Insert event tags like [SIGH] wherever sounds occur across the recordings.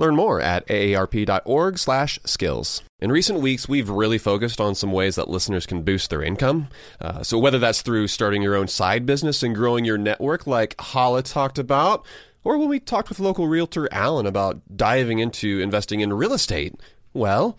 Learn more at aarp.org/skills. In recent weeks, we've really focused on some ways that listeners can boost their income. Uh, so whether that's through starting your own side business and growing your network, like Hala talked about, or when we talked with local realtor Alan about diving into investing in real estate, well.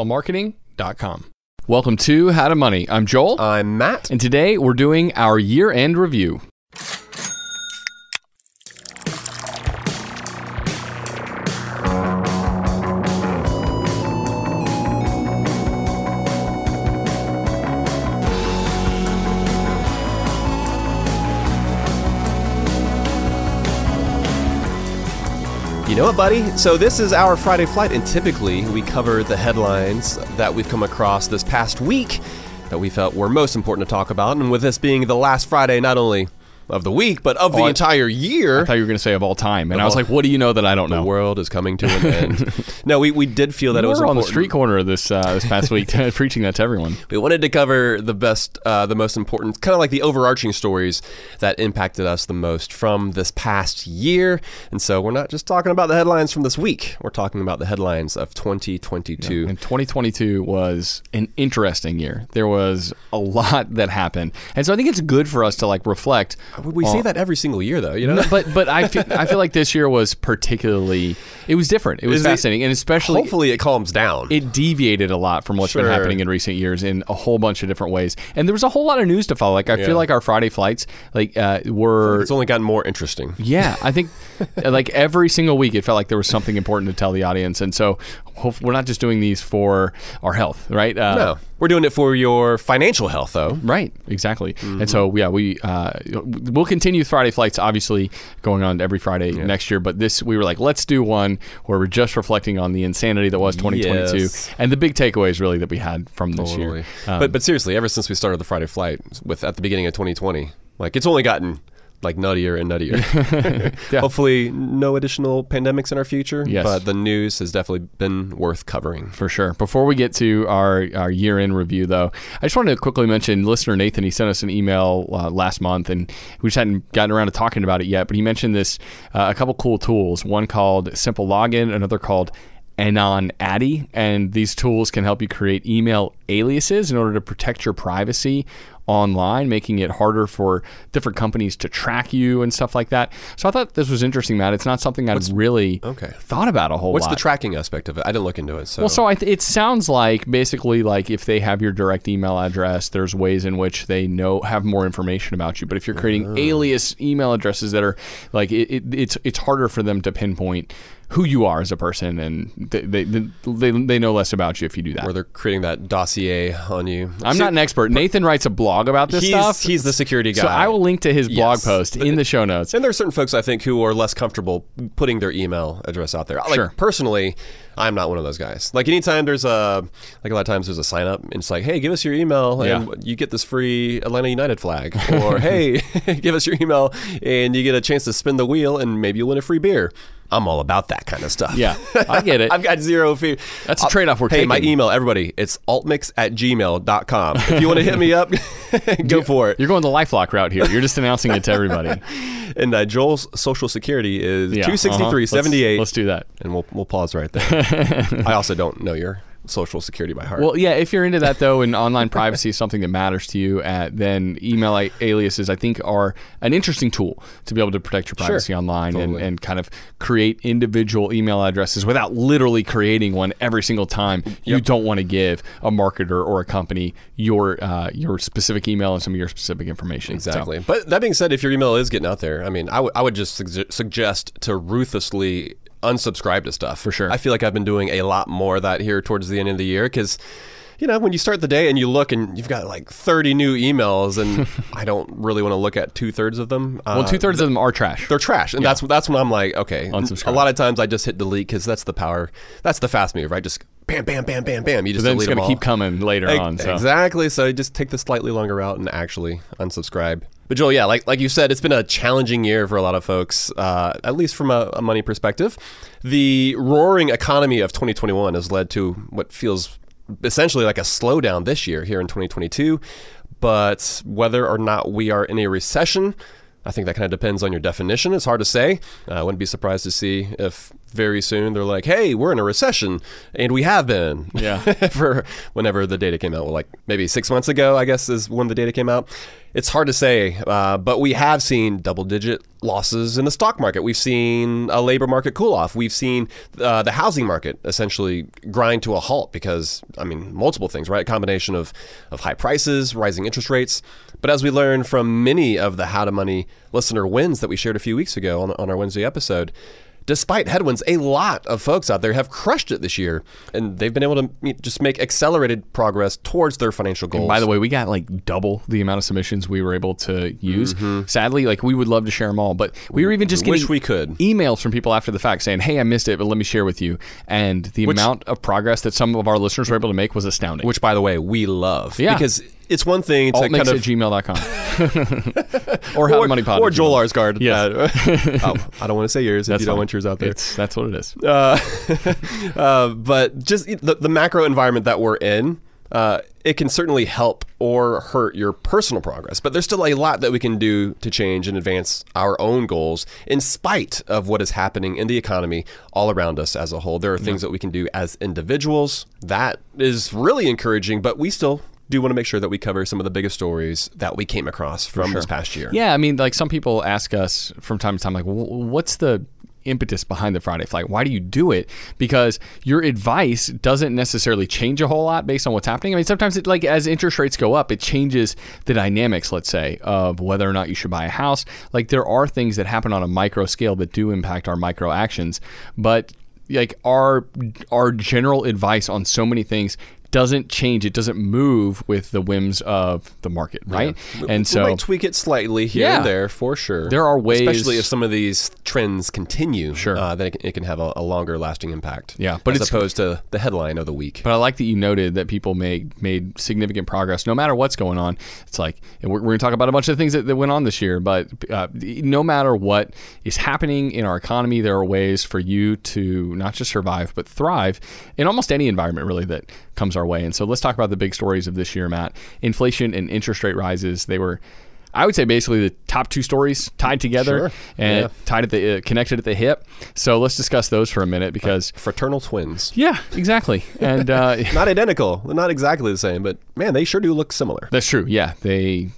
upswellmarketing.com. Welcome to How to Money. I'm Joel. I'm Matt. And today we're doing our year end review. You know what, buddy? So, this is our Friday flight, and typically we cover the headlines that we've come across this past week that we felt were most important to talk about. And with this being the last Friday, not only of the week, but of the Oh, I- entire year, I thought you were going to say of all time. And I was all- like, what do you know that I don't the know? The world is coming to an end. [LAUGHS] no, we, we did feel that we it was were on the street corner this uh, this past week [LAUGHS] preaching that to everyone. We wanted to cover the best, uh, the most important, kind of like the overarching stories that impacted us the most from this past year. And so we're not just talking about the headlines from this week, we're talking about the headlines of 2022. And 2022 was an interesting year. There was a lot that happened, and so I think it's good for us to like reflect. We say that every single year, though, you know? But but I feel, I feel like this year was particularly it was different. It was Is it- fascinating, and especially Hopefully it calms down. it deviated a lot from what's been happening in recent years in a whole bunch of different ways. And there was a whole lot of news to follow. Like I Yeah. feel like our Friday flights like uh, were it's only gotten more interesting. yeah, I think [LAUGHS] like every single week it felt like there was something important to tell the audience, and so we're not just doing these for our health, right? Uh, No, we're doing it for your financial health, though. Right, exactly. Mm-hmm. And so, yeah, we uh, we'll continue Friday flights, obviously going on every Friday next year. But this, we were like, let's do one where we're just reflecting on the insanity that was 2022 Yes. and the big takeaways really that we had from this Totally. year. Um, but but seriously, ever since we started the Friday flight with at the beginning of 2020, like it's only gotten like nuttier and nuttier. [LAUGHS] Yeah. Hopefully, no additional pandemics in our future. Yes. But the news has definitely been worth covering. For sure. Before we get to our, our year in review, though, I just wanted to quickly mention listener Nathan. He sent us an email uh, last month, and we just hadn't gotten around to talking about it yet. But he mentioned this uh, a couple cool tools. One called Simple Login, another called Anon Addy, and these tools can help you create email aliases in order to protect your privacy online, making it harder for different companies to track you and stuff like that. So I thought this was interesting, Matt. It's not something I'd really okay. thought about a whole What's lot. What's the tracking aspect of it? I didn't look into it. So, Well, so I th- it sounds like basically like if they have your direct email address, there's ways in which they know have more information about you. But if you're creating Oh. alias email addresses that are like it, it, it's it's harder for them to pinpoint who you are as a person, and they they, they, they know less about you if you do that. or they're creating that dossier on you. I'm not an expert. Nathan writes a blog about this he's, stuff. He's the security guy. so I will link to his blog Yes. post in the show notes. And there are certain folks I think who are less comfortable putting their email address out there. Like Sure. personally, I'm not one of those guys. Like anytime there's a like a lot of times there's a sign up and it's like, hey, give us your email and Yeah. you get this free Atlanta United flag, or [LAUGHS] hey, [LAUGHS] give us your email and you get a chance to spin the wheel and maybe you'll win a free beer. I'm all about that kind of stuff. Yeah, I get it. [LAUGHS] I've got zero fear. That's a trade-off we're hey, my email, everybody, it's altmix at gmail.com. If you want to hit me up, Go for it. You're going the LifeLock route here. You're just announcing it to everybody. And uh, Joel's social security is Yeah, two sixty three uh-huh. seventy eight. Let's, let's do that. and we'll we'll pause right there. [LAUGHS] I also don't know your social security by heart. Well, yeah, if you're into that though, and online privacy is something that matters to you, uh, then email aliases I think are an interesting tool to be able to protect your privacy online and, Totally. and kind of create individual email addresses without literally creating one every single time you don't want to give a marketer or a company your uh, your specific email and some of your specific information. So- Exactly. But that being said, if your email is getting out there, I mean, I would- just sugge- suggest to ruthlessly unsubscribe to stuff. For sure. I feel like I've been doing a lot more of that here towards the end of the year because. You know, when you start the day and you look and you've got like 30 new emails, and [LAUGHS] I don't really want to look at two thirds of them. Uh, well, two thirds of them are trash. they're trash, and that's that's when I'm like, okay. Unsubscribe. A lot of times I just hit delete because that's the power. That's the fast move, right? Just bam, bam, bam, bam, bam. You just then it's delete them to all. keep coming later on. So. Exactly. So you just take the slightly longer route and actually unsubscribe. But Joel, yeah, like like you said, it's been a challenging year for a lot of folks, uh, at least from a, a money perspective. The roaring economy of 2021 has led to what feels essentially like a slowdown this year here in 2022. But whether or not we are in a recession, I think that kind of depends on your definition. It's hard to say. Uh, I wouldn't be surprised to see if very soon they're like, "Hey, we're in a recession," and we have been. Yeah. [LAUGHS] for whenever the data came out, well, like maybe six months ago, I guess is when the data came out. It's hard to say, uh, but we have seen double-digit losses in the stock market. We've seen a labor market cool off. We've seen uh, the housing market essentially grind to a halt because, I mean, multiple things, right? A combination of of high prices, rising interest rates. But as we learned from many of the How to Money listener wins that we shared a few weeks ago on, on our Wednesday episode, despite headwinds, a lot of folks out there have crushed it this year, and they've been able to just make accelerated progress towards their financial goals. By the way, we got like double the amount of submissions we were able to use. Mm-hmm. Sadly, like we would love to share them all, but we were even just Wish getting we could. emails from people after the fact saying, "Hey, I missed it, but let me share with you." And the amount of progress that some of our listeners were able to make was astounding. which, by the way, we love. Yeah. because it's one thing to Altmix kind at of gmail.com [LAUGHS] or how or, to money pod or Joel. Larsgaard. Yeah. Uh, [LAUGHS] oh, I don't want to say yours if That's you don't fine. want yours out there. It's, that's what it is. Uh, [LAUGHS] uh, but just the, the macro environment that we're in, uh, it can certainly help or hurt your personal progress. But there's still a lot that we can do to change and advance our own goals in spite of what is happening in the economy all around us as a whole. There are things that we can do as individuals. That is really encouraging, but we still do want to make sure that we cover some of the biggest stories that we came across from this past year. Yeah, I mean, like some people ask us from time to time, like, what's the impetus behind the Friday flight? Why do you do it? Because your advice doesn't necessarily change a whole lot based on what's happening. I mean, sometimes it like as interest rates go up, it changes the dynamics, let's say, of whether or not you should buy a house. Like there are things that happen on a micro scale that do impact our micro actions, but like our our general advice on so many things doesn't change it doesn't move with the whims of the market right and we so might tweak it slightly here Yeah. and there for sure. There are ways- especially if some of these trends continue. Sure. uh, then it can, it can have a, a longer lasting impact. Yeah, but as opposed to the headline of the week. But I like that you noted that people made made significant progress no matter what's going on. It's like we're, we're going to talk about a bunch of things that, that went on this year, but uh, no matter what is happening in our economy, there are ways for you to not just survive but thrive in almost any environment really that comes our way. And so let's talk about the big stories of this year, Matt. Inflation and interest rate rises. They were. I would say basically the top two stories tied together Sure. and Yeah. tied at the uh, connected at the hip. So let's discuss those for a minute because Fraternal twins. yeah, exactly. And uh, [LAUGHS] [LAUGHS] Not identical. They're not exactly the same, but man, they sure do look similar. That's true. Yeah, they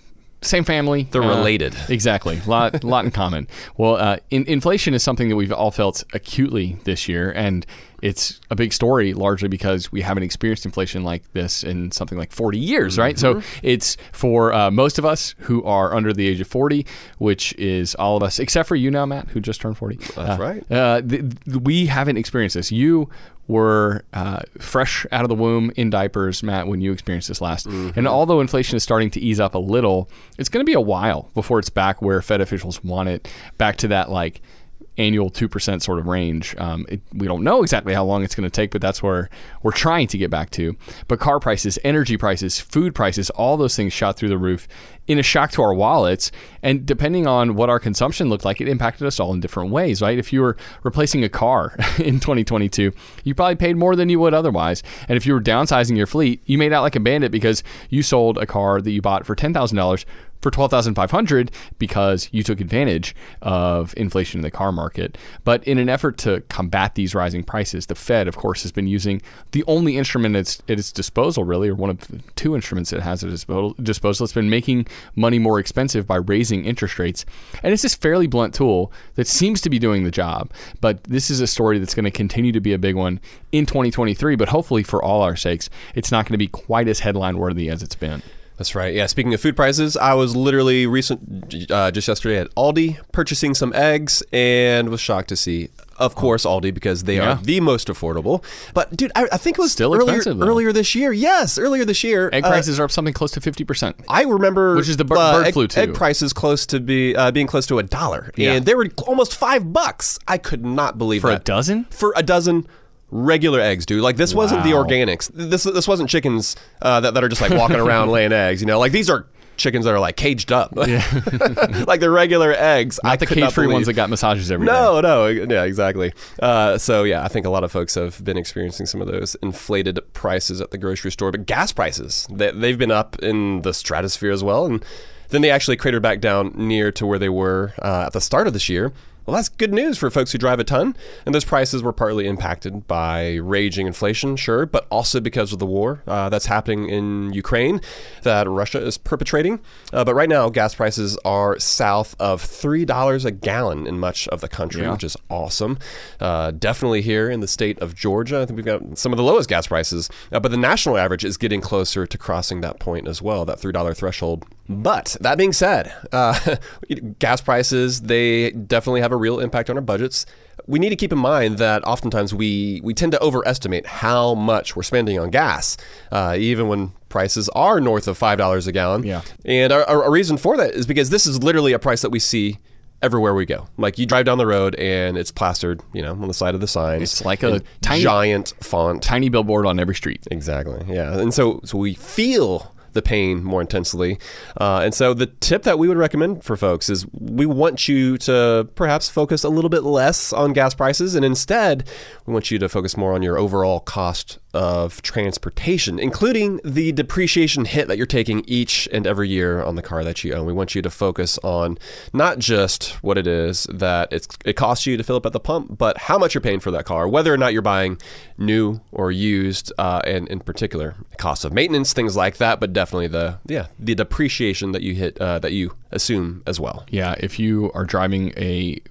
same family. They're related. Exactly. Lot lot in common. Well, uh, in, inflation is something that we've all felt acutely this year, and it's a big story largely because we haven't experienced inflation like this in something like 40 years, right? So it's for uh, most of us who are under the age of 40, which is all of us, except for you now, Matt, who just turned 40. That's Uh, right. uh, th- th- we haven't experienced this. You were uh, fresh out of the womb in diapers, Matt, when you experienced this last. And although inflation is starting to ease up a little, it's going to be a while before it's back where Fed officials want it, back to that like annual 2% sort of range. Um, it, we don't know exactly how long it's going to take, but that's where we're trying to get back to. But car prices, energy prices, food prices, all those things shot through the roof in a shock to our wallets. And depending on what our consumption looked like, it impacted us all in different ways, right? If you were replacing a car [LAUGHS] in 2022, you probably paid more than you would otherwise. And if you were downsizing your fleet, you made out like a bandit because you sold a car that you bought for $10,000 for 12,500 because you took advantage of inflation in the car market. But in an effort to combat these rising prices, the Fed, of course, has been using the only instrument it's, at its disposal, really, or one of the two instruments it has at its disposal. It's been making money more expensive by raising interest rates. And it's this fairly blunt tool that seems to be doing the job. But this is a story that's going to continue to be a big one in 2023. But hopefully, for all our sakes, it's not going to be quite as headline worthy as it's been. That's right. Yeah. Speaking of food prices, I was literally recent uh, just yesterday at Aldi purchasing some eggs and was shocked to see, of course, Aldi because they Yeah. are the most affordable. But dude, I, I think it was Still earlier, earlier this year. Yes, earlier this year. Egg uh, prices are up something close to 50%. I remember, Which is the bir- uh, bird egg, flu, too. egg prices close to be uh, being close to a dollar, Yeah. and they were almost five bucks. I could not believe For a dozen? for a dozen regular eggs, dude. Like this wasn't the organics. This this wasn't chickens uh, that that are just like walking [LAUGHS] around laying eggs. You know, like these are chickens that are like caged up, [LAUGHS] [LAUGHS] like the regular eggs. I Not the could cage-free ones that got massages every day. no, no, yeah, exactly. Uh, so yeah, I think a lot of folks have been experiencing some of those inflated prices at the grocery store, but gas prices they, they've been up in the stratosphere as well, and then they actually cratered back down near to where they were uh, at the start of this year. Well, that's good news for folks who drive a ton. And those prices were partly impacted by raging inflation, sure, but also because of the war uh, that's happening in Ukraine that Russia is perpetrating. Uh, but right now, gas prices are south of $3 a gallon in much of the country, Yeah. which is awesome. Uh, definitely here in the state of Georgia, I think we've got some of the lowest gas prices. Uh, but the national average is getting closer to crossing that point as well, that $3 threshold. But that being said, uh, [LAUGHS] gas prices, they definitely have a real impact on our budgets. We need to keep in mind that oftentimes we, we tend to overestimate how much we're spending on gas, uh, even when prices are north of $5 a gallon. Yeah. And our, our, reason for that is because this is literally a price that we see everywhere we go. Like you drive down the road and it's plastered, you know, on the side of the sign. It's like a tiny- giant font. Tiny billboard on every street. Exactly. Yeah. And so so we feel the pain more intensely. Uh, and so the tip that we would recommend for folks is we want you to perhaps focus a little bit less on gas prices and instead we want you to focus more on your overall cost of transportation, including the depreciation hit that you're taking each and every year on the car that you own. We want you to focus on not just what it is that it costs you to fill up at the pump, but how much you're paying for that car, whether or not you're buying new or used, uh, and in particular, cost of maintenance, things like that. But definitely the yeah the depreciation that you hit uh, that you assume as well. Yeah, if you are driving a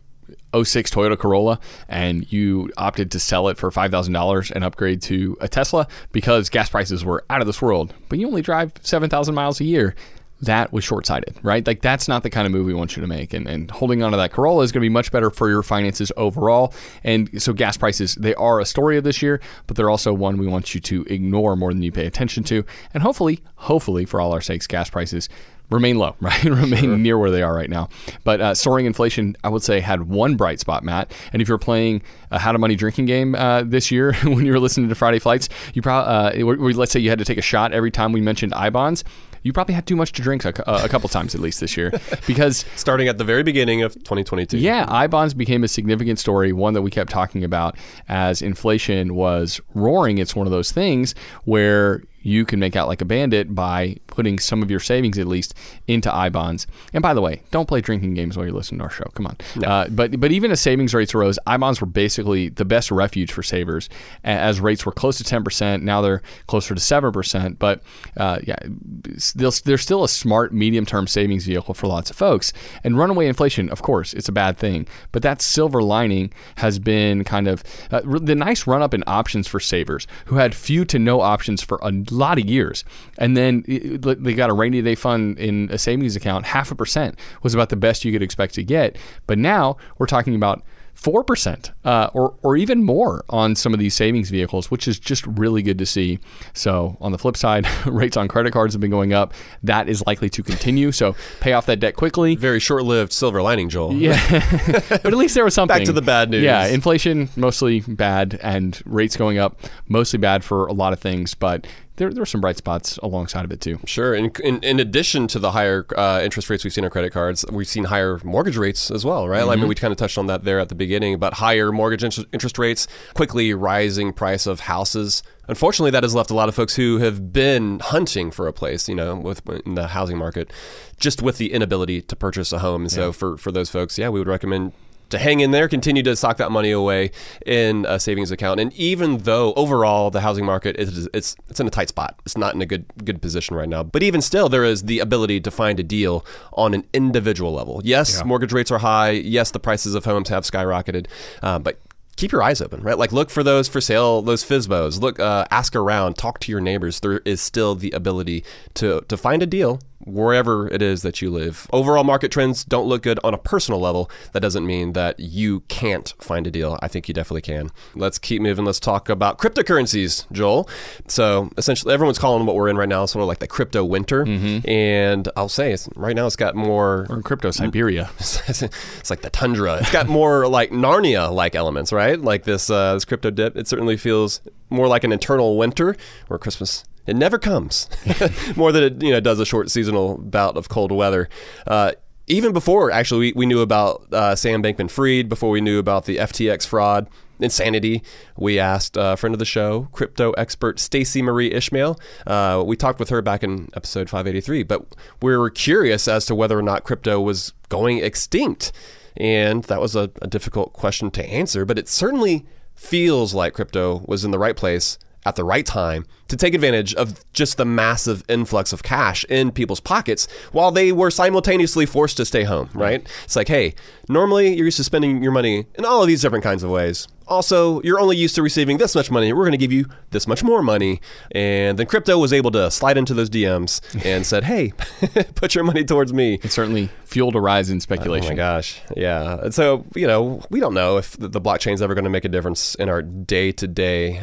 06 Toyota Corolla and you opted to sell it for $5,000 and upgrade to a Tesla because gas prices were out of this world, but you only drive 7,000 miles a year, that was short sighted, right? Like, that's not the kind of move we want you to make. And, and holding on to that Corolla is going to be much better for your finances overall. And so, gas prices, they are a story of this year, but they're also one we want you to ignore more than you pay attention to. And hopefully, hopefully, for all our sakes, gas prices remain low, [LAUGHS] right? remain near where they are right now. But uh, soaring inflation, I would say, had one bright spot, Matt. And if you're playing a How to Money drinking game uh, this year [LAUGHS] when you were listening to Friday Flights, you probably, uh, let's say you had to take a shot every time we mentioned I bonds. You probably had too much to drink a, uh, a couple times at least this year [LAUGHS] because Starting at the very beginning of 2022. yeah, I bonds became a significant story, one that we kept talking about as inflation was roaring. It's one of those things where you can make out like a bandit by putting some of your savings at least into I bonds. And by the way, don't play drinking games while you're listening to our show. Come on. Uh, but but even as savings rates rose, I bonds were basically the best refuge for savers. As rates were close to 10%, now they're closer to 7%. But uh, yeah, they're, they're still a smart medium term savings vehicle for lots of folks. And runaway inflation, of course, it's a bad thing. But that silver lining has been kind of uh, the nice run up in options for savers who had few to no options for a lot of years. And then it- they got a rainy day fund in a savings account, half a percent was about the best you could expect to get. But now we're talking about four percent, uh, or or even more on some of these savings vehicles, which is just really good to see. So on the flip side, [LAUGHS] rates on credit cards have been going up. That is likely to continue. So pay off that debt quickly. Very short-lived silver lining, Joel. Yeah, [LAUGHS] but at least there was something. Back to the bad news. Yeah, inflation mostly bad, and rates going up mostly bad for a lot of things. But there, there are some bright spots alongside of it too. Sure. In, in, in addition to the higher uh, interest rates we've seen on credit cards, we've seen higher mortgage rates as well, right? Mm-hmm. I mean, we kind of touched on that there at the beginning, but higher mortgage interest, rates, quickly rising price of houses. Unfortunately, that has left a lot of folks who have been hunting for a place, you know, with in the housing market, just with the inability to purchase a home. And so for, for those folks, yeah, we would recommend to hang in there, continue to sock that money away in a savings account. And even though overall the housing market is it's it's in a tight spot, it's not in a good good position right now. But even still, there is the ability to find a deal on an individual level. Yes, Yeah. mortgage rates are high. Yes, the prices of homes have skyrocketed, uh, but. Keep your eyes open, right? Like look for those for sale, those FSBOs. Look, uh, ask around, talk to your neighbors. There is still the ability to to find a deal wherever it is that you live. Overall market trends don't look good on a personal level. That doesn't mean that you can't find a deal. I think you definitely can. Let's keep moving. Let's talk about cryptocurrencies, Joel. So essentially, everyone's calling what we're in right now sort of like the crypto winter. And I'll say, it's, right now it's got more Or in crypto Siberia. [LAUGHS] it's like the tundra. It's got more like Narnia-like elements, right? Like this uh, this crypto dip. It certainly feels more like an eternal winter or Christmas. It never comes [LAUGHS] more than it you know does a short seasonal bout of cold weather. Uh, even before, actually, we, we knew about uh, Sam Bankman-Fried, Before we knew about the FTX fraud, insanity. We asked a friend of the show, crypto expert Stacy Marie Ishmael. Uh, we talked with her back in episode 583, but we were curious as to whether or not crypto was going extinct. And that was a, a difficult question to answer, but it certainly feels like crypto was in the right place at the right time to take advantage of just the massive influx of cash in people's pockets while they were simultaneously forced to stay home, right? It's like, hey, normally you're used to spending your money in all of these different kinds of ways. Also, you're only used to receiving this much money. We're going to give you this much more money. And then crypto was able to slide into those DMs and said, hey, [LAUGHS] put your money towards me. It certainly fueled a rise in speculation. Oh my gosh. Yeah. And so, you know, we don't know if the, blockchain's ever going to make a difference in our day to day.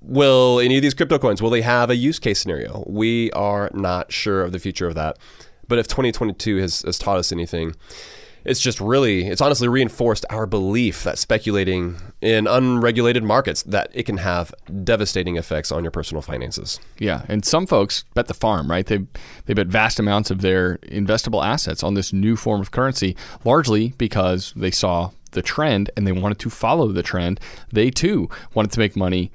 Will any of these crypto coins, will they have a use case scenario? We are not sure of the future of that. But if 2022 has, has taught us anything, it's just really, it's honestly reinforced our belief that speculating in unregulated markets, that it can have devastating effects on your personal finances. Yeah, and some folks bet the farm, right? They they bet vast amounts of their investable assets on this new form of currency, largely because they saw the trend and they wanted to follow the trend. They too wanted to make money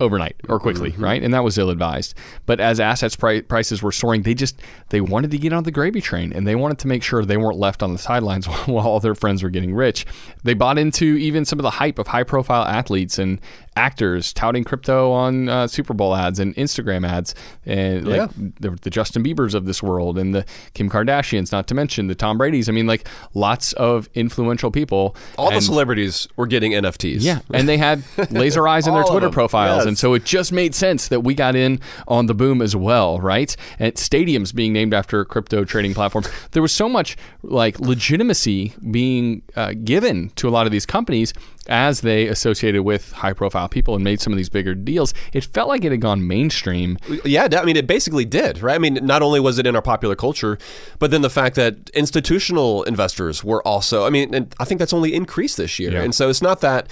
overnight or mm-hmm. quickly, mm-hmm. right? And that was ill advised. But as assets pri- prices were soaring, they just they wanted to get on the gravy train and they wanted to make sure they weren't left on the sidelines [LAUGHS] while all their friends were getting rich. They bought into even some of the hype of high profile athletes and actors touting crypto on uh, Super Bowl ads and Instagram ads, and like the, the Justin Biebers of this world and the Kim Kardashians, not to mention the Tom Brady's. I mean, like lots of influential people. All the celebrities were getting NFTs. yeah, and they had [LAUGHS] laser eyes in their Twitter profiles, yes. and so it just made sense that we got in on the boom as well, right? And stadiums being named after crypto trading platforms. There was so much like legitimacy being uh, given to a lot of these companies as they associated with high-profile people and made some of these bigger deals. It felt like it had gone mainstream. Yeah, I mean, it basically did, right? I mean, not only was it in our popular culture, but then the fact that institutional investors were also, I mean, and I think that's only increased this year. Yeah. And so it's not that,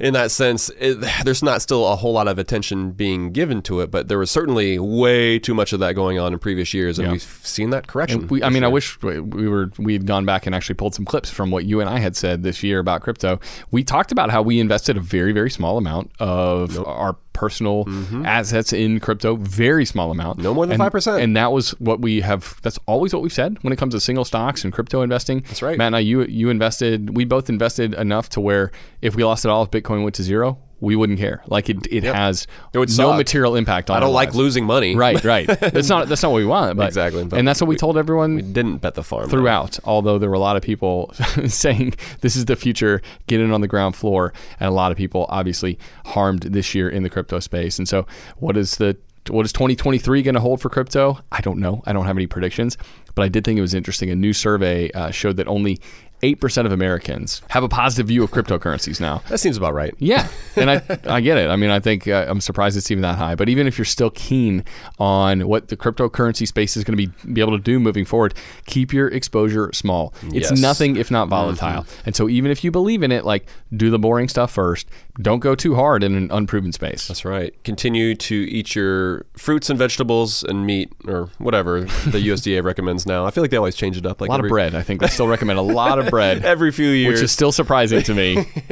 in that sense, it, there's not still a whole lot of attention being given to it, but there was certainly way too much of that going on in previous years, and Yeah. we've seen that correction. We, I mean, I wish we we were we had gone back and actually pulled some clips from what you and I had said this year about crypto. We talked about how we invested a very very small amount of our personal assets in crypto, very small amount, Mm-hmm. No more than 5%. And that was what we have. That's always what we've said when it comes to single stocks and crypto investing. That's right. Matt and I. You you invested. We both invested enough to where if we lost it all, if Bitcoin went to zero, we wouldn't care. Like it, it has It no suck. material impact on. I don't like lives. losing money. Right, [LAUGHS] right. That's not that's not what we want. But, Exactly, but and that's what we, told everyone We didn't bet the farm. throughout. Although there were a lot of people [LAUGHS] saying this is the future, get in on the ground floor, and a lot of people obviously harmed this year in the crypto space. And so, what is the what is 2023 going to hold for crypto? I don't know. I don't have any predictions, but I did think it was interesting. A new survey uh, showed that only 8% of Americans have a positive view of cryptocurrencies now. That seems about right. Yeah, and I [LAUGHS] I get it. I mean, I think uh, I'm surprised it's even that high. But even if you're still keen on what the cryptocurrency space is going to be be able to do moving forward, keep your exposure small. It's Yes. nothing if not volatile. And so even if you believe in it, like do the boring stuff first. Don't go too hard in an unproven space. That's right. Continue to eat your fruits and vegetables and meat or whatever the [LAUGHS] USDA recommends now. I feel like they always change it up. Like A lot every, of bread. I think they still recommend a lot of bread, [LAUGHS] every few years. which is still surprising to me. [LAUGHS]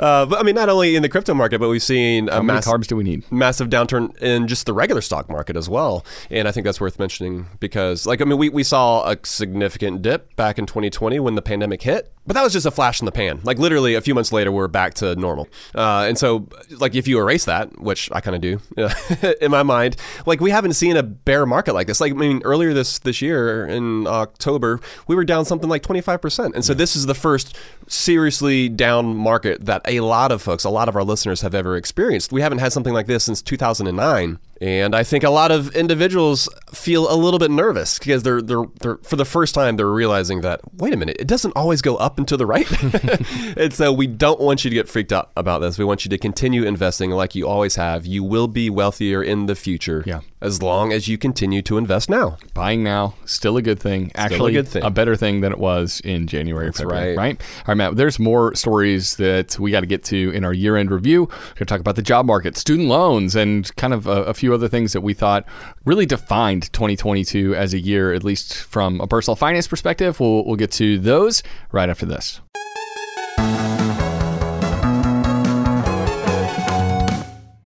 uh, but I mean, not only in the crypto market, but we've seen a How many mass- carbs do we need? massive downturn in just the regular stock market as well. And I think that's worth mentioning because, like, I mean, we, we saw a significant dip back in 2020 when the pandemic hit, but that was just a flash in the pan. Like, literally a few months later, we're back to normal. Uh, and so, like, if you erase that, which I kind of do [LAUGHS] in my mind, like, we haven't seen a bear market like this. Like, I mean, earlier this, this year in October, we were down something like 25%. And so, this is the first seriously down market that a lot of folks, a lot of our listeners have ever experienced. We haven't had something like this since 2009. And I think a lot of individuals feel a little bit nervous because they're, they're, they're for the first time, they're realizing that, wait a minute, it doesn't always go up and to the right. [LAUGHS] and so we don't want you to get freaked out about this. We want you to continue investing like you always have. You will be wealthier in the future Yeah. as long as you continue to invest now. Buying now, still a good thing. Actually, a good thing. a better thing than it was in January or February. right. Right? All right, Matt. There's more stories that we got to get to in our year-end review. We're going to talk about the job market, student loans, and kind of a, a few other things that we thought really defined 2022 as a year, at least from a personal finance perspective. We'll, we'll get to those right after this.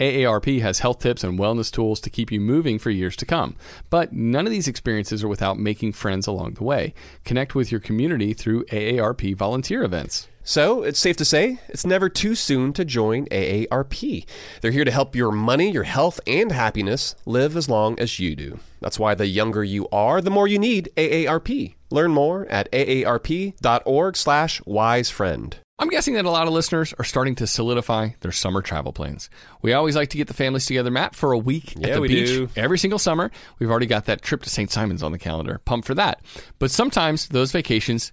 AARP has health tips and wellness tools to keep you moving for years to come. But none of these experiences are without making friends along the way. Connect with your community through AARP volunteer events. So it's safe to say it's never too soon to join AARP. They're here to help your money, your health, and happiness live as long as you do. That's why the younger you are, the more you need AARP. Learn more at aarp.org slash wisefriend. I'm guessing that a lot of listeners are starting to solidify their summer travel plans. We always like to get the families together, Matt, for a week at the we beach do. every single summer. We've already got that trip to St. Simon's on the calendar. Pumped for that. But sometimes those vacations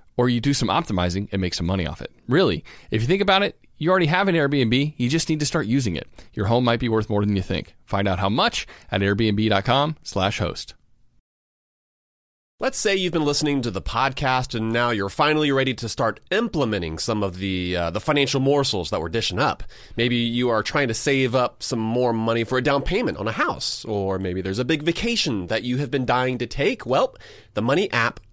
or you do some optimizing and make some money off it. Really, if you think about it, you already have an Airbnb, you just need to start using it. Your home might be worth more than you think. Find out how much at airbnb.com/host. Let's say you've been listening to the podcast and now you're finally ready to start implementing some of the uh, the financial morsels that we're dishing up. Maybe you are trying to save up some more money for a down payment on a house, or maybe there's a big vacation that you have been dying to take. Well, the money app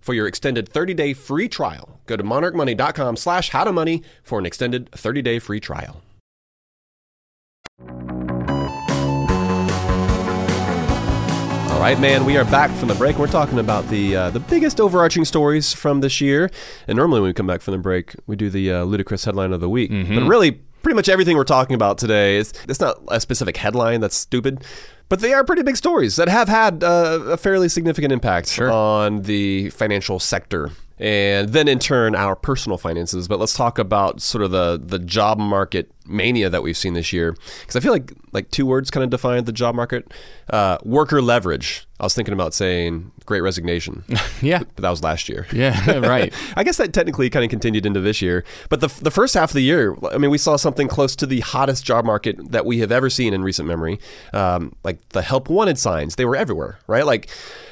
for your extended 30 day free trial. Go to monarchmoney.com slash how to money for an extended 30 day free trial. All right, man, we are back from the break. We're talking about the uh, the biggest overarching stories from this year. And normally, when we come back from the break, we do the uh, ludicrous headline of the week. But really, pretty much everything we're talking about today is it's not a specific headline that's stupid. But they are pretty big stories that have had uh, a fairly significant impact on the financial sector and then in turn our personal finances. But let's talk about sort of the the job market mania that we've seen this year because I feel like like two words kind of define the job market: uh, worker leverage. I was thinking about saying Great Resignation, [LAUGHS] Yeah. but that was last year. Yeah, [LAUGHS] right. [LAUGHS] I guess that technically kind of continued into this year. But the, the first half of the year, I mean, we saw something close to the hottest job market that we have ever seen in recent memory. Um, like the help wanted signs, they were everywhere, right? Like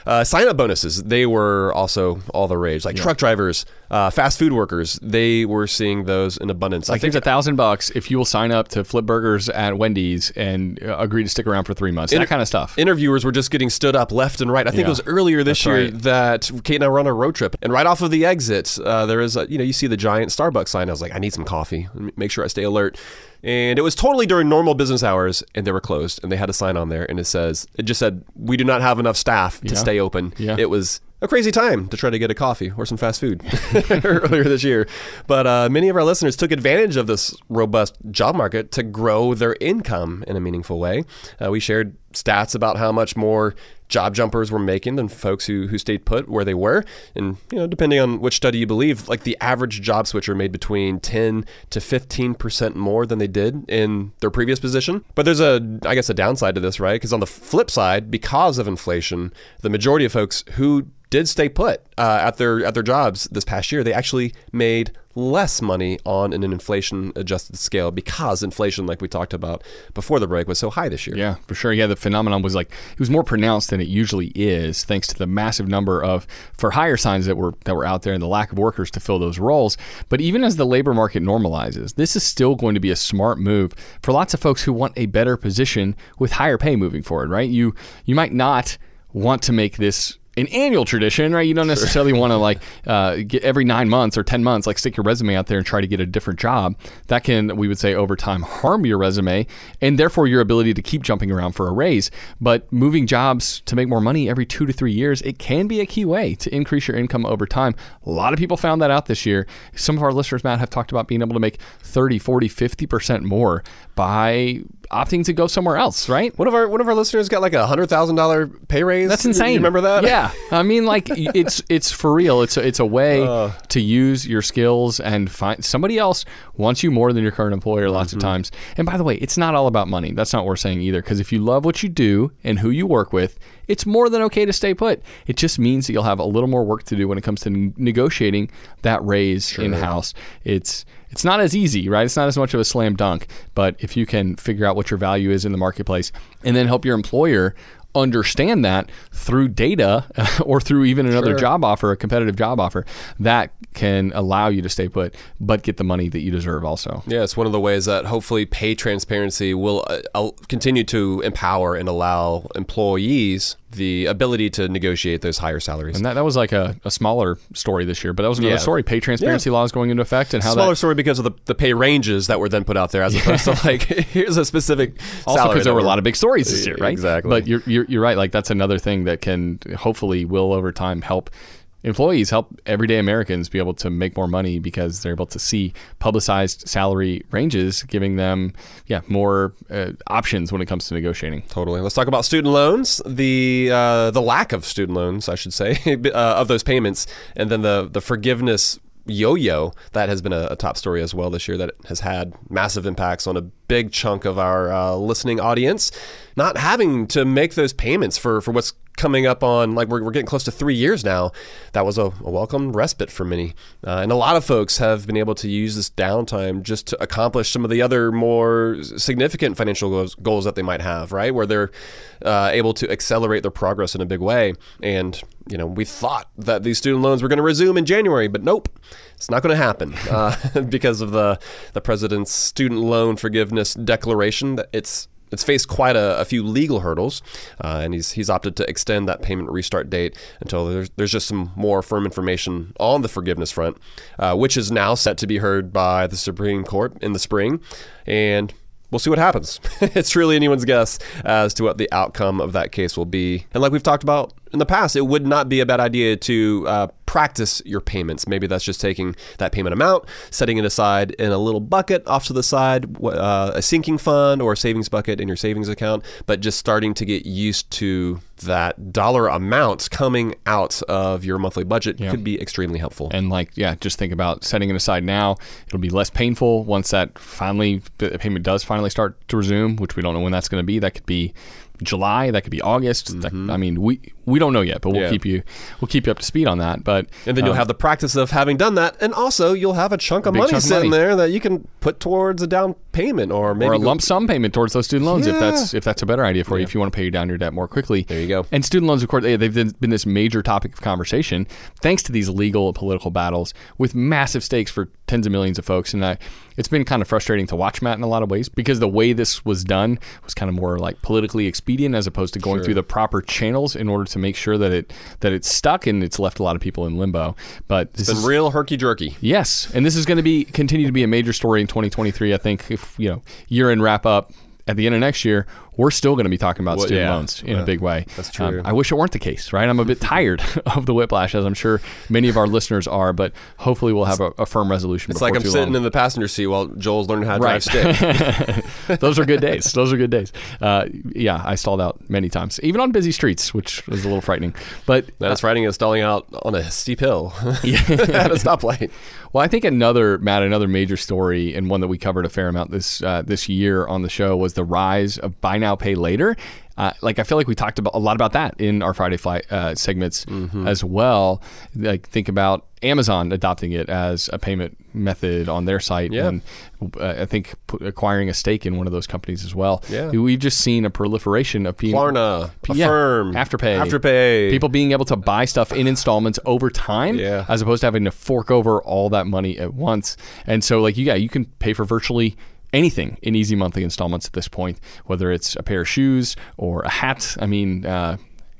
uh, sign up bonuses, they were also all the rage. Like truck drivers, uh, fast food workers, they were seeing those in abundance. Like I think there's a thousand bucks if you will sign up to flip burgers at Wendy's and uh, agree to stick around for three months. that kind of stuff. interviewers were just getting stood up left and right. I think Yeah, it was earlier this that's year right. that Kate and I were on a road trip, and right off of the exit, uh, there is a you know you see the giant Starbucks sign. I was like, I need some coffee. Make sure I stay alert. And it was totally during normal business hours, and they were closed. And they had a sign on there, and it says it just said, "We do not have enough staff to Yeah. stay open." Yeah. It was a crazy time to try to get a coffee or some fast food [LAUGHS] earlier this year. But uh, many of our listeners took advantage of this robust job market to grow their income in a meaningful way. Uh, we shared stats about how much more job jumpers were making than folks who, who stayed put where they were. And, you know, depending on which study you believe, like the average job switcher made between 10 to 15% more than they did in their previous position. But there's a, I guess, a downside to this, right? Because on the flip side, because of inflation, the majority of folks who did stay put uh, at their at their jobs this past year. They actually made less money on an inflation adjusted scale because inflation, like we talked about before the break, was so high this year. Yeah, for sure. Yeah, the phenomenon was like it was more pronounced than it usually is, thanks to the massive number of for hire signs that were that were out there and the lack of workers to fill those roles. But even as the labor market normalizes, this is still going to be a smart move for lots of folks who want a better position with higher pay moving forward. Right? You you might not want to make this an annual tradition, right? You don't necessarily want to like uh, get every nine months or ten months, like stick your resume out there and try to get a different job. That can, we would say, over time harm your resume and therefore your ability to keep jumping around for a raise. But moving jobs to make more money every two to three years, it can be a key way to increase your income over time. A lot of people found that out this year. Some of our listeners, Matt, have talked about being able to make 30, 40, 50% more by opting to go somewhere else, right? One of our one of our listeners got like a hundred thousand dollar pay raise. That's insane. You remember that? Yeah, I mean, like [LAUGHS] it's it's for real. It's a, it's a way Uh. to use your skills and find somebody else wants you more than your current employer lots Mm-hmm. of times. And by the way, it's not all about money. That's not what we're saying either. Because if you love what you do and who you work with, it's more than okay to stay put. It just means that you'll have a little more work to do when it comes to n- negotiating that raise in house. It's it's not as easy, right? It's not as much of a slam dunk. But if you can figure out what your value is in the marketplace and then help your employer understand that through data [LAUGHS] or through even another Sure. job offer, a competitive job offer, that can allow you to stay put, but get the money that you deserve also. Yeah, it's one of the ways that hopefully pay transparency will uh, uh, continue to empower and allow employees the ability to negotiate those higher salaries. And that, that was like a, a smaller story this year, but that was another Yeah. story. Pay transparency laws going into effect and how that Smaller that story because of the, the pay ranges that were then put out there, as opposed to [LAUGHS] like [LAUGHS] here's a specific also salary because there were a lot of big stories this year, right? Exactly. But you're, you're you're right. Like that's another thing that can hopefully will over time help employees help everyday Americans be able to make more money because they're able to see publicized salary ranges, giving them yeah more uh, options when it comes to negotiating. Totally. Let's talk about student loans. The uh, the lack of student loans, I should say, [LAUGHS] uh, of those payments, and then the the forgiveness yo-yo that has been a, a top story as well this year. That has had massive impacts on a big chunk of our uh, listening audience. Not having to make those payments for for what's coming up on like we're, we're getting close to three years now. That was a, a welcome respite for many. Uh, and a lot of folks have been able to use this downtime just to accomplish some of the other more significant financial goals, goals that they might have right? Where they're uh, able to accelerate their progress in a big way. And you know we thought that these student loans were going to resume in january but nope it's not going to happen uh, [LAUGHS] because of the the president's student loan forgiveness declaration that it's it's faced quite a, a few legal hurdles, uh, and he's he's opted to extend that payment restart date until there's there's just some more firm information on the forgiveness front, uh, which is now set to be heard by the Supreme Court in the spring, and we'll see what happens. [LAUGHS] it's truly anyone's guess as to what the outcome of that case will be. And like we've talked about in the past, it would not be a bad idea to uh, practice your payments. Maybe that's just taking that payment amount, setting it aside in a little bucket off to the side, uh, a sinking fund or a savings bucket in your savings account, but just starting to get used to that dollar amount coming out of your monthly budget Yeah. could be extremely helpful. And like, yeah, just think about setting it aside now. It'll be less painful once that finally the payment does finally start to resume, which we don't know when that's going to be. That could be July. That could be August. That- I mean, we we don't know yet, but we'll Yeah. keep you we'll keep you up to speed on that. But And then you'll uh, have the practice of having done that, and also you'll have a chunk of Big money chunk of sitting money. there that you can put towards a down payment, or maybe or a lump sum payment towards those student loans if that's if that's a better idea for you if you want to pay down your debt more quickly. There you go. And student loans, of course, they- they've been been this major topic of conversation thanks to these legal and political battles with massive stakes for tens of millions of folks. And I, it's been kind of frustrating to watch Matt in a lot of ways because the way this was done was kind of more like politically expedient as opposed to going through the proper channels in order to make sure that it that it's stuck and it's left a lot of people in limbo. But this Been is real herky jerky. Yes, and this is going to be continue to be a major story in 2023. I think if you know year end wrap up at the end of next year, we're still going to be talking about Well, student yeah. loans in Yeah, a big way. that's Um, true. I wish it weren't the case, right? I'm a bit [LAUGHS] tired [LAUGHS] of the whiplash, as I'm sure many of our listeners are, but hopefully we'll have a, a firm resolution. It's like I'm sitting in the passenger seat while Joel's learning how to Right. drive stick. [LAUGHS] Those are good days. Those are good days. Uh, yeah, I stalled out many times, even on busy streets, which was a little frightening. But That's riding and stalling out on a steep hill at a stoplight. Well, I think another Matt, another major story, and one that we covered a fair amount this uh, this year on the show was the rise of buy now, pay later. Uh, like I feel like we talked about a lot about that in our Friday Flight uh, segments Mm-hmm. as well. Like think about Amazon adopting it as a payment method on their site, Yeah. and uh, I think p- acquiring a stake in one of those companies as well. Yeah. we've just seen a proliferation of people. Klarna, Yeah, Affirm, Afterpay. Afterpay. People being able to buy stuff in installments over time Yeah. as opposed to having to fork over all that money at once. And so like you yeah, you can pay for virtually anything in easy monthly installments at this point, whether it's a pair of shoes or a hat. I mean, uh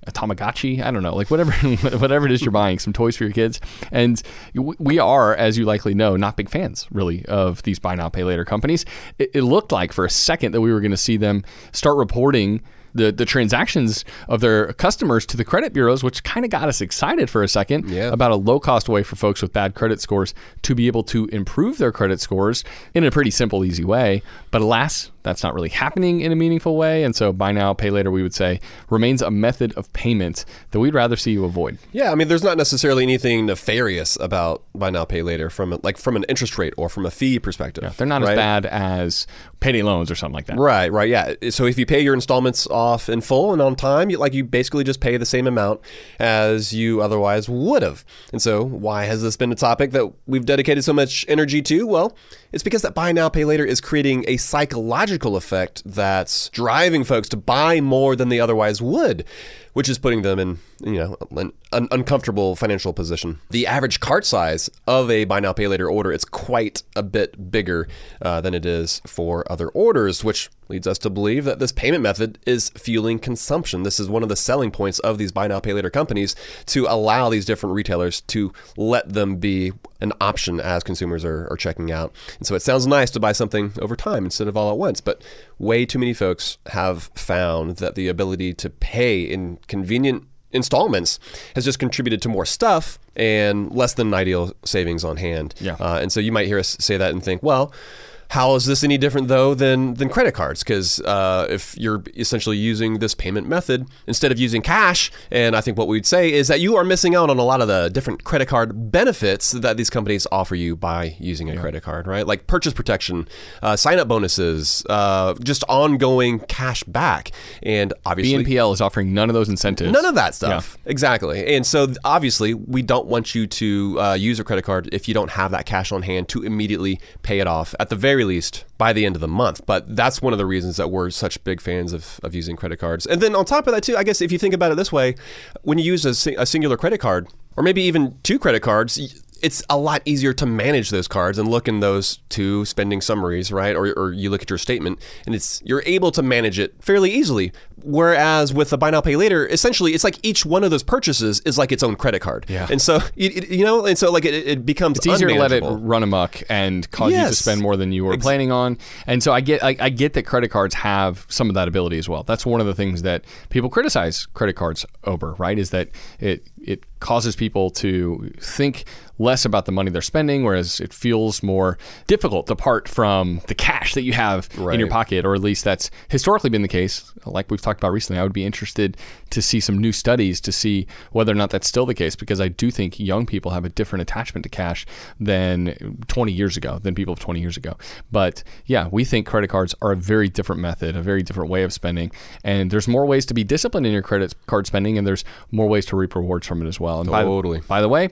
a Tamagotchi, I don't know, like whatever, [LAUGHS] whatever it is you're buying, some toys for your kids, and we are, as you likely know, not big fans really of these buy now pay later companies. It, it looked like for a second that we were going to see them start reporting the, the transactions of their customers to the credit bureaus, which kind of got us excited for a second Yeah. about a low cost way for folks with bad credit scores to be able to improve their credit scores in a pretty simple, easy way. But alas, that's not really happening in a meaningful way. And so buy now, pay later, we would say, remains a method of payment that we'd rather see you avoid. Yeah, I mean, there's not necessarily anything nefarious about buy now, pay later from like from an interest rate or from a fee perspective. They're not right? as bad as payday loans or something like that. Right, right, yeah. So if you pay your installments off in full and on time, you, like you basically just pay the same amount as you otherwise would have. And so, why has this been a topic that we've dedicated so much energy to? Well, it's because that buy now, pay later is creating a psychological effect that's driving folks to buy more than they otherwise would, which is putting them in, you know, an, an uncomfortable financial position. The average cart size of a buy now, pay later order is quite a bit bigger uh, than it is for other orders, which leads us to believe that this payment method is fueling consumption. This is one of the selling points of these buy now, pay later companies to allow these different retailers to let them be an option as consumers are, are checking out. And so it sounds nice to buy something over time instead of all at once, but way too many folks have found that the ability to pay in convenient installments has just contributed to more stuff and less than ideal savings on hand. Yeah. Uh, and so you might hear us say that and think, well, how is this any different though than than credit cards? Because uh, if you're essentially using this payment method instead of using cash, and I think what we'd say is that you are missing out on a lot of the different credit card benefits that these companies offer you by using a credit card, right? Like purchase protection, uh, sign up bonuses, uh, just ongoing cash back, and obviously BNPL is offering none of those incentives. None of that stuff. Exactly. And so obviously, we don't want you to uh, use a credit card if you don't have that cash on hand to immediately pay it off at the very least by the end of the month. But that's one of the reasons that we're such big fans of, of using credit cards. And then on top of that, too, I guess if you think about it this way, when you use a, a singular credit card, or maybe even two credit cards, it's a lot easier to manage those cards and look in those two spending summaries, right? Or, or you look at your statement and it's you're able to manage it fairly easily. Whereas with the buy now pay later, essentially it's like each one of those purchases is like its own credit card. Yeah. And so you, you know, and so like it, it becomes it's easier to let it run amok and cause you to spend more than you were planning on. And so I get I, I get that credit cards have some of that ability as well. That's one of the things that people criticize credit cards over, right? Is that it it causes people to think less about the money they're spending, whereas it feels more difficult to part from the cash that you have in your pocket, or at least that's historically been the case. Like we've talked about recently, I would be interested to see some new studies to see whether or not that's still the case, because I do think young people have a different attachment to cash than 20 years ago, than people of 20 years ago. But yeah, we think credit cards are a very different method, a very different way of spending, and there's more ways to be disciplined in your credit card spending, and there's more ways to reap rewards from as well. And by the- by the way,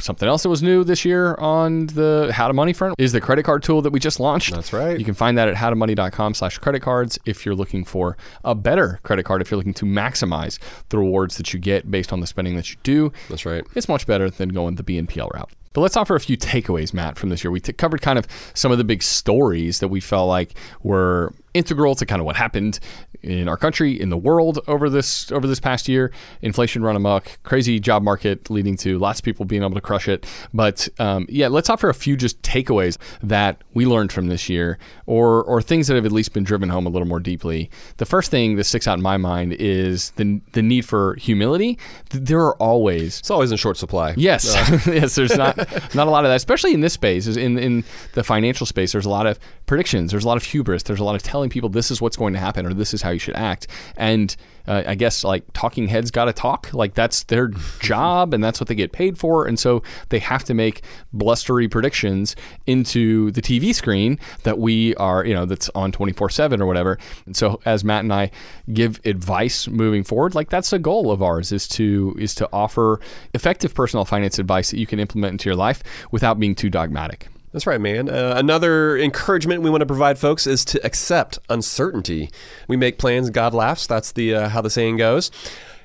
something else that was new this year on the How to Money front is the credit card tool that we just launched. That's right. You can find that at howtomoney.com slash credit cards if you're looking for a better credit card, if you're looking to maximize the rewards that you get based on the spending that you do. That's right. It's much better than going the BNPL route. But let's offer a few takeaways, Matt, from this year. We t- covered kind of some of the big stories that we felt like were integral to kind of what happened in our country, in the world over this over this past year. Inflation run amok, crazy job market leading to lots of people being able to crush it. But um, yeah, let's offer a few just takeaways that we learned from this year, or or things that have at least been driven home a little more deeply. The first thing that sticks out in my mind is the the need for humility. There are always It's always in short supply. Yes, [LAUGHS] yes. There's not not a lot of that, especially in this space. is In in the financial space, there's a lot of predictions. There's a lot of hubris. There's a lot of telling people this is what's going to happen or this is how you should act. And uh, I guess like talking heads got to talk. Like that's their [LAUGHS] job and that's what they get paid for. And so they have to make blustery predictions into the TV screen that we are, you know, that's on 24 seven or whatever. And so as Matt and I give advice moving forward, like that's a goal of ours is to is to offer effective personal finance advice that you can implement into your life without being too dogmatic. That's right, man. Uh, another encouragement we want to provide folks is to accept uncertainty. We make plans, God laughs. That's the uh, how the saying goes.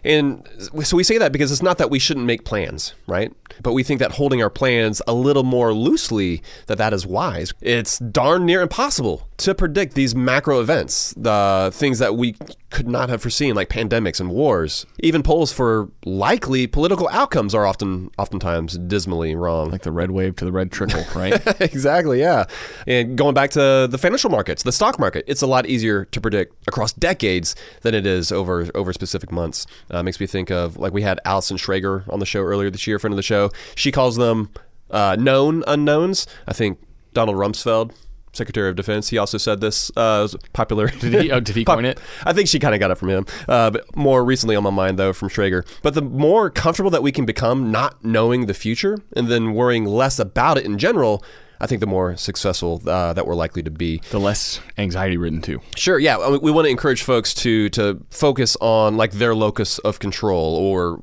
And so we say that because it's not that we shouldn't make plans, right? But we think that holding our plans a little more loosely that that is wise. It's darn near impossible to predict these macro events, the things that we could not have foreseen like pandemics and wars. Even polls for likely political outcomes are often oftentimes dismally wrong. Like the red wave to the red trickle, [LAUGHS] right? exactly, yeah. And going back to the financial markets, the stock market, it's a lot easier to predict across decades than it is over over specific months. Uh, makes me think of like we had Allison Schrager on the show earlier this year, friend of the show. She calls them uh, known unknowns. I think Donald Rumsfeld. Secretary of Defense. He also said this uh, was popular. Did he? Oh, did he [LAUGHS] coin it? I think she kind of got it from him. Uh, but more recently on my mind, though, from Schrager. But the more comfortable that we can become not knowing the future and then worrying less about it in general, I think the more successful uh, that we're likely to be. The less anxiety ridden too. Sure, yeah. I mean, We want to encourage folks to to focus on like their locus of control or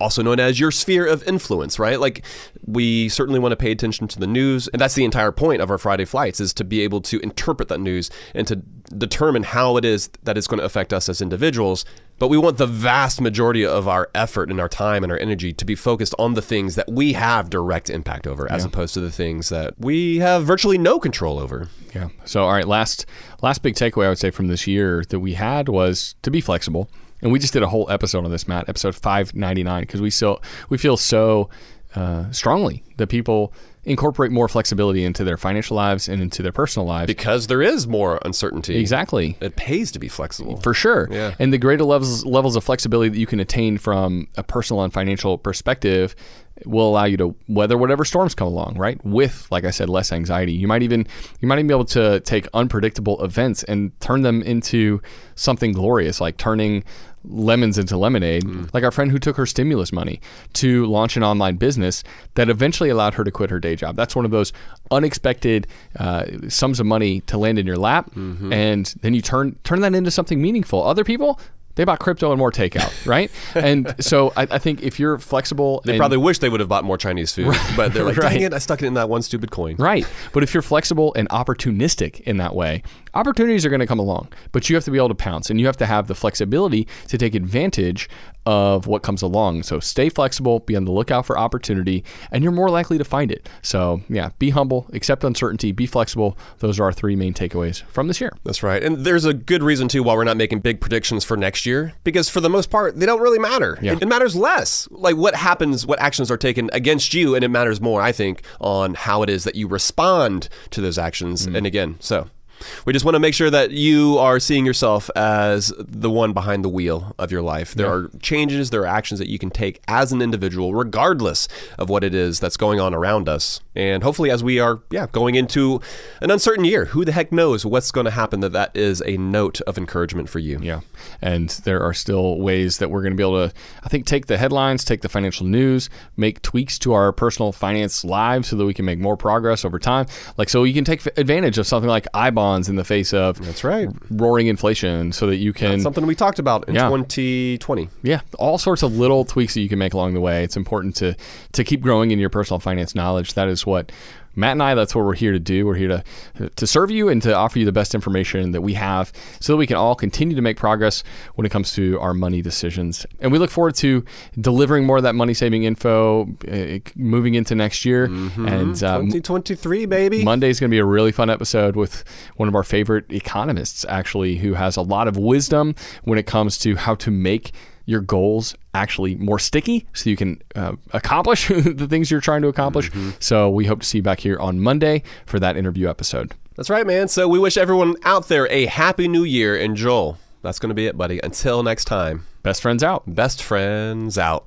also known as your sphere of influence, right? Like we certainly want to pay attention to the news, and that's the entire point of our Friday flights is to be able to interpret that news and to determine how it is that it's going to affect us as individuals. But we want the vast majority of our effort and our time and our energy to be focused on the things that we have direct impact over, as opposed to the things that we have virtually no control over. Yeah. So all right, last last big takeaway I would say from this year that we had was to be flexible. And we just did a whole episode on this, Matt, episode 599, because we so we feel so uh, strongly that people incorporate more flexibility into their financial lives and into their personal lives. Because there is more uncertainty. exactly. It pays to be flexible. For sure. Yeah. And the greater levels levels of flexibility that you can attain from a personal and financial perspective will allow you to weather whatever storms come along, right? With, like I said, less anxiety. You might even you might even be able to take unpredictable events and turn them into something glorious, like turning lemons into lemonade, like our friend who took her stimulus money to launch an online business that eventually allowed her to quit her day job. That's one of those unexpected uh, sums of money to land in your lap, and then you turn turn that into something meaningful. Other people. They bought crypto and more takeout, [LAUGHS] right? and so I, I think if you're flexible, They and- probably wish they would have bought more Chinese food, but they're like, Right. dang it, I stuck it in that one stupid coin. Right. But if you're flexible and opportunistic in that way, opportunities are going to come along, but you have to be able to pounce and you have to have the flexibility to take advantage of what comes along. So stay flexible, be on the lookout for opportunity, and you're more likely to find it. So, yeah, be humble, accept uncertainty, be flexible. Those are our three main takeaways from this year. That's right. And there's a good reason, too, why we're not making big predictions for next year, because for the most part, they don't really matter. Yeah. It, it matters less. Like what happens, what actions are taken against you, and it matters more, I think, on how it is that you respond to those actions. Mm. And again, so. We just want to make sure that you are seeing yourself as the one behind the wheel of your life. There are changes, there are actions that you can take as an individual, regardless of what it is that's going on around us. And hopefully, as we are, yeah, going into an uncertain year, who the heck knows what's going to happen? That that is a note of encouragement for you. Yeah. And there are still ways that we're going to be able to, I think, take the headlines, take the financial news, make tweaks to our personal finance lives so that we can make more progress over time. Like, so you can take advantage of something like I bonds in the face of That's right. roaring inflation so that you can, Something we talked about in Yeah. 2020. yeah, all sorts of little tweaks that you can make along the way. It's important to, to keep growing in your personal finance knowledge. That is what Matt and I, that's what we're here to do. We're here to to serve you and to offer you the best information that we have so that we can all continue to make progress when it comes to our money decisions. And we look forward to delivering more of that money saving info uh, moving into next year. And um, 2023, baby. Monday is going to be a really fun episode with one of our favorite economists, actually, who has a lot of wisdom when it comes to how to make your goals actually more sticky so you can uh, accomplish [LAUGHS] the things you're trying to accomplish. So we hope to see you back here on Monday for that interview episode. That's right, man. So we wish everyone out there a happy new year. And Joel, that's going to be it, buddy. Until next time, Best friends out. best friends out.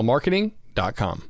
upswellmarketing.com.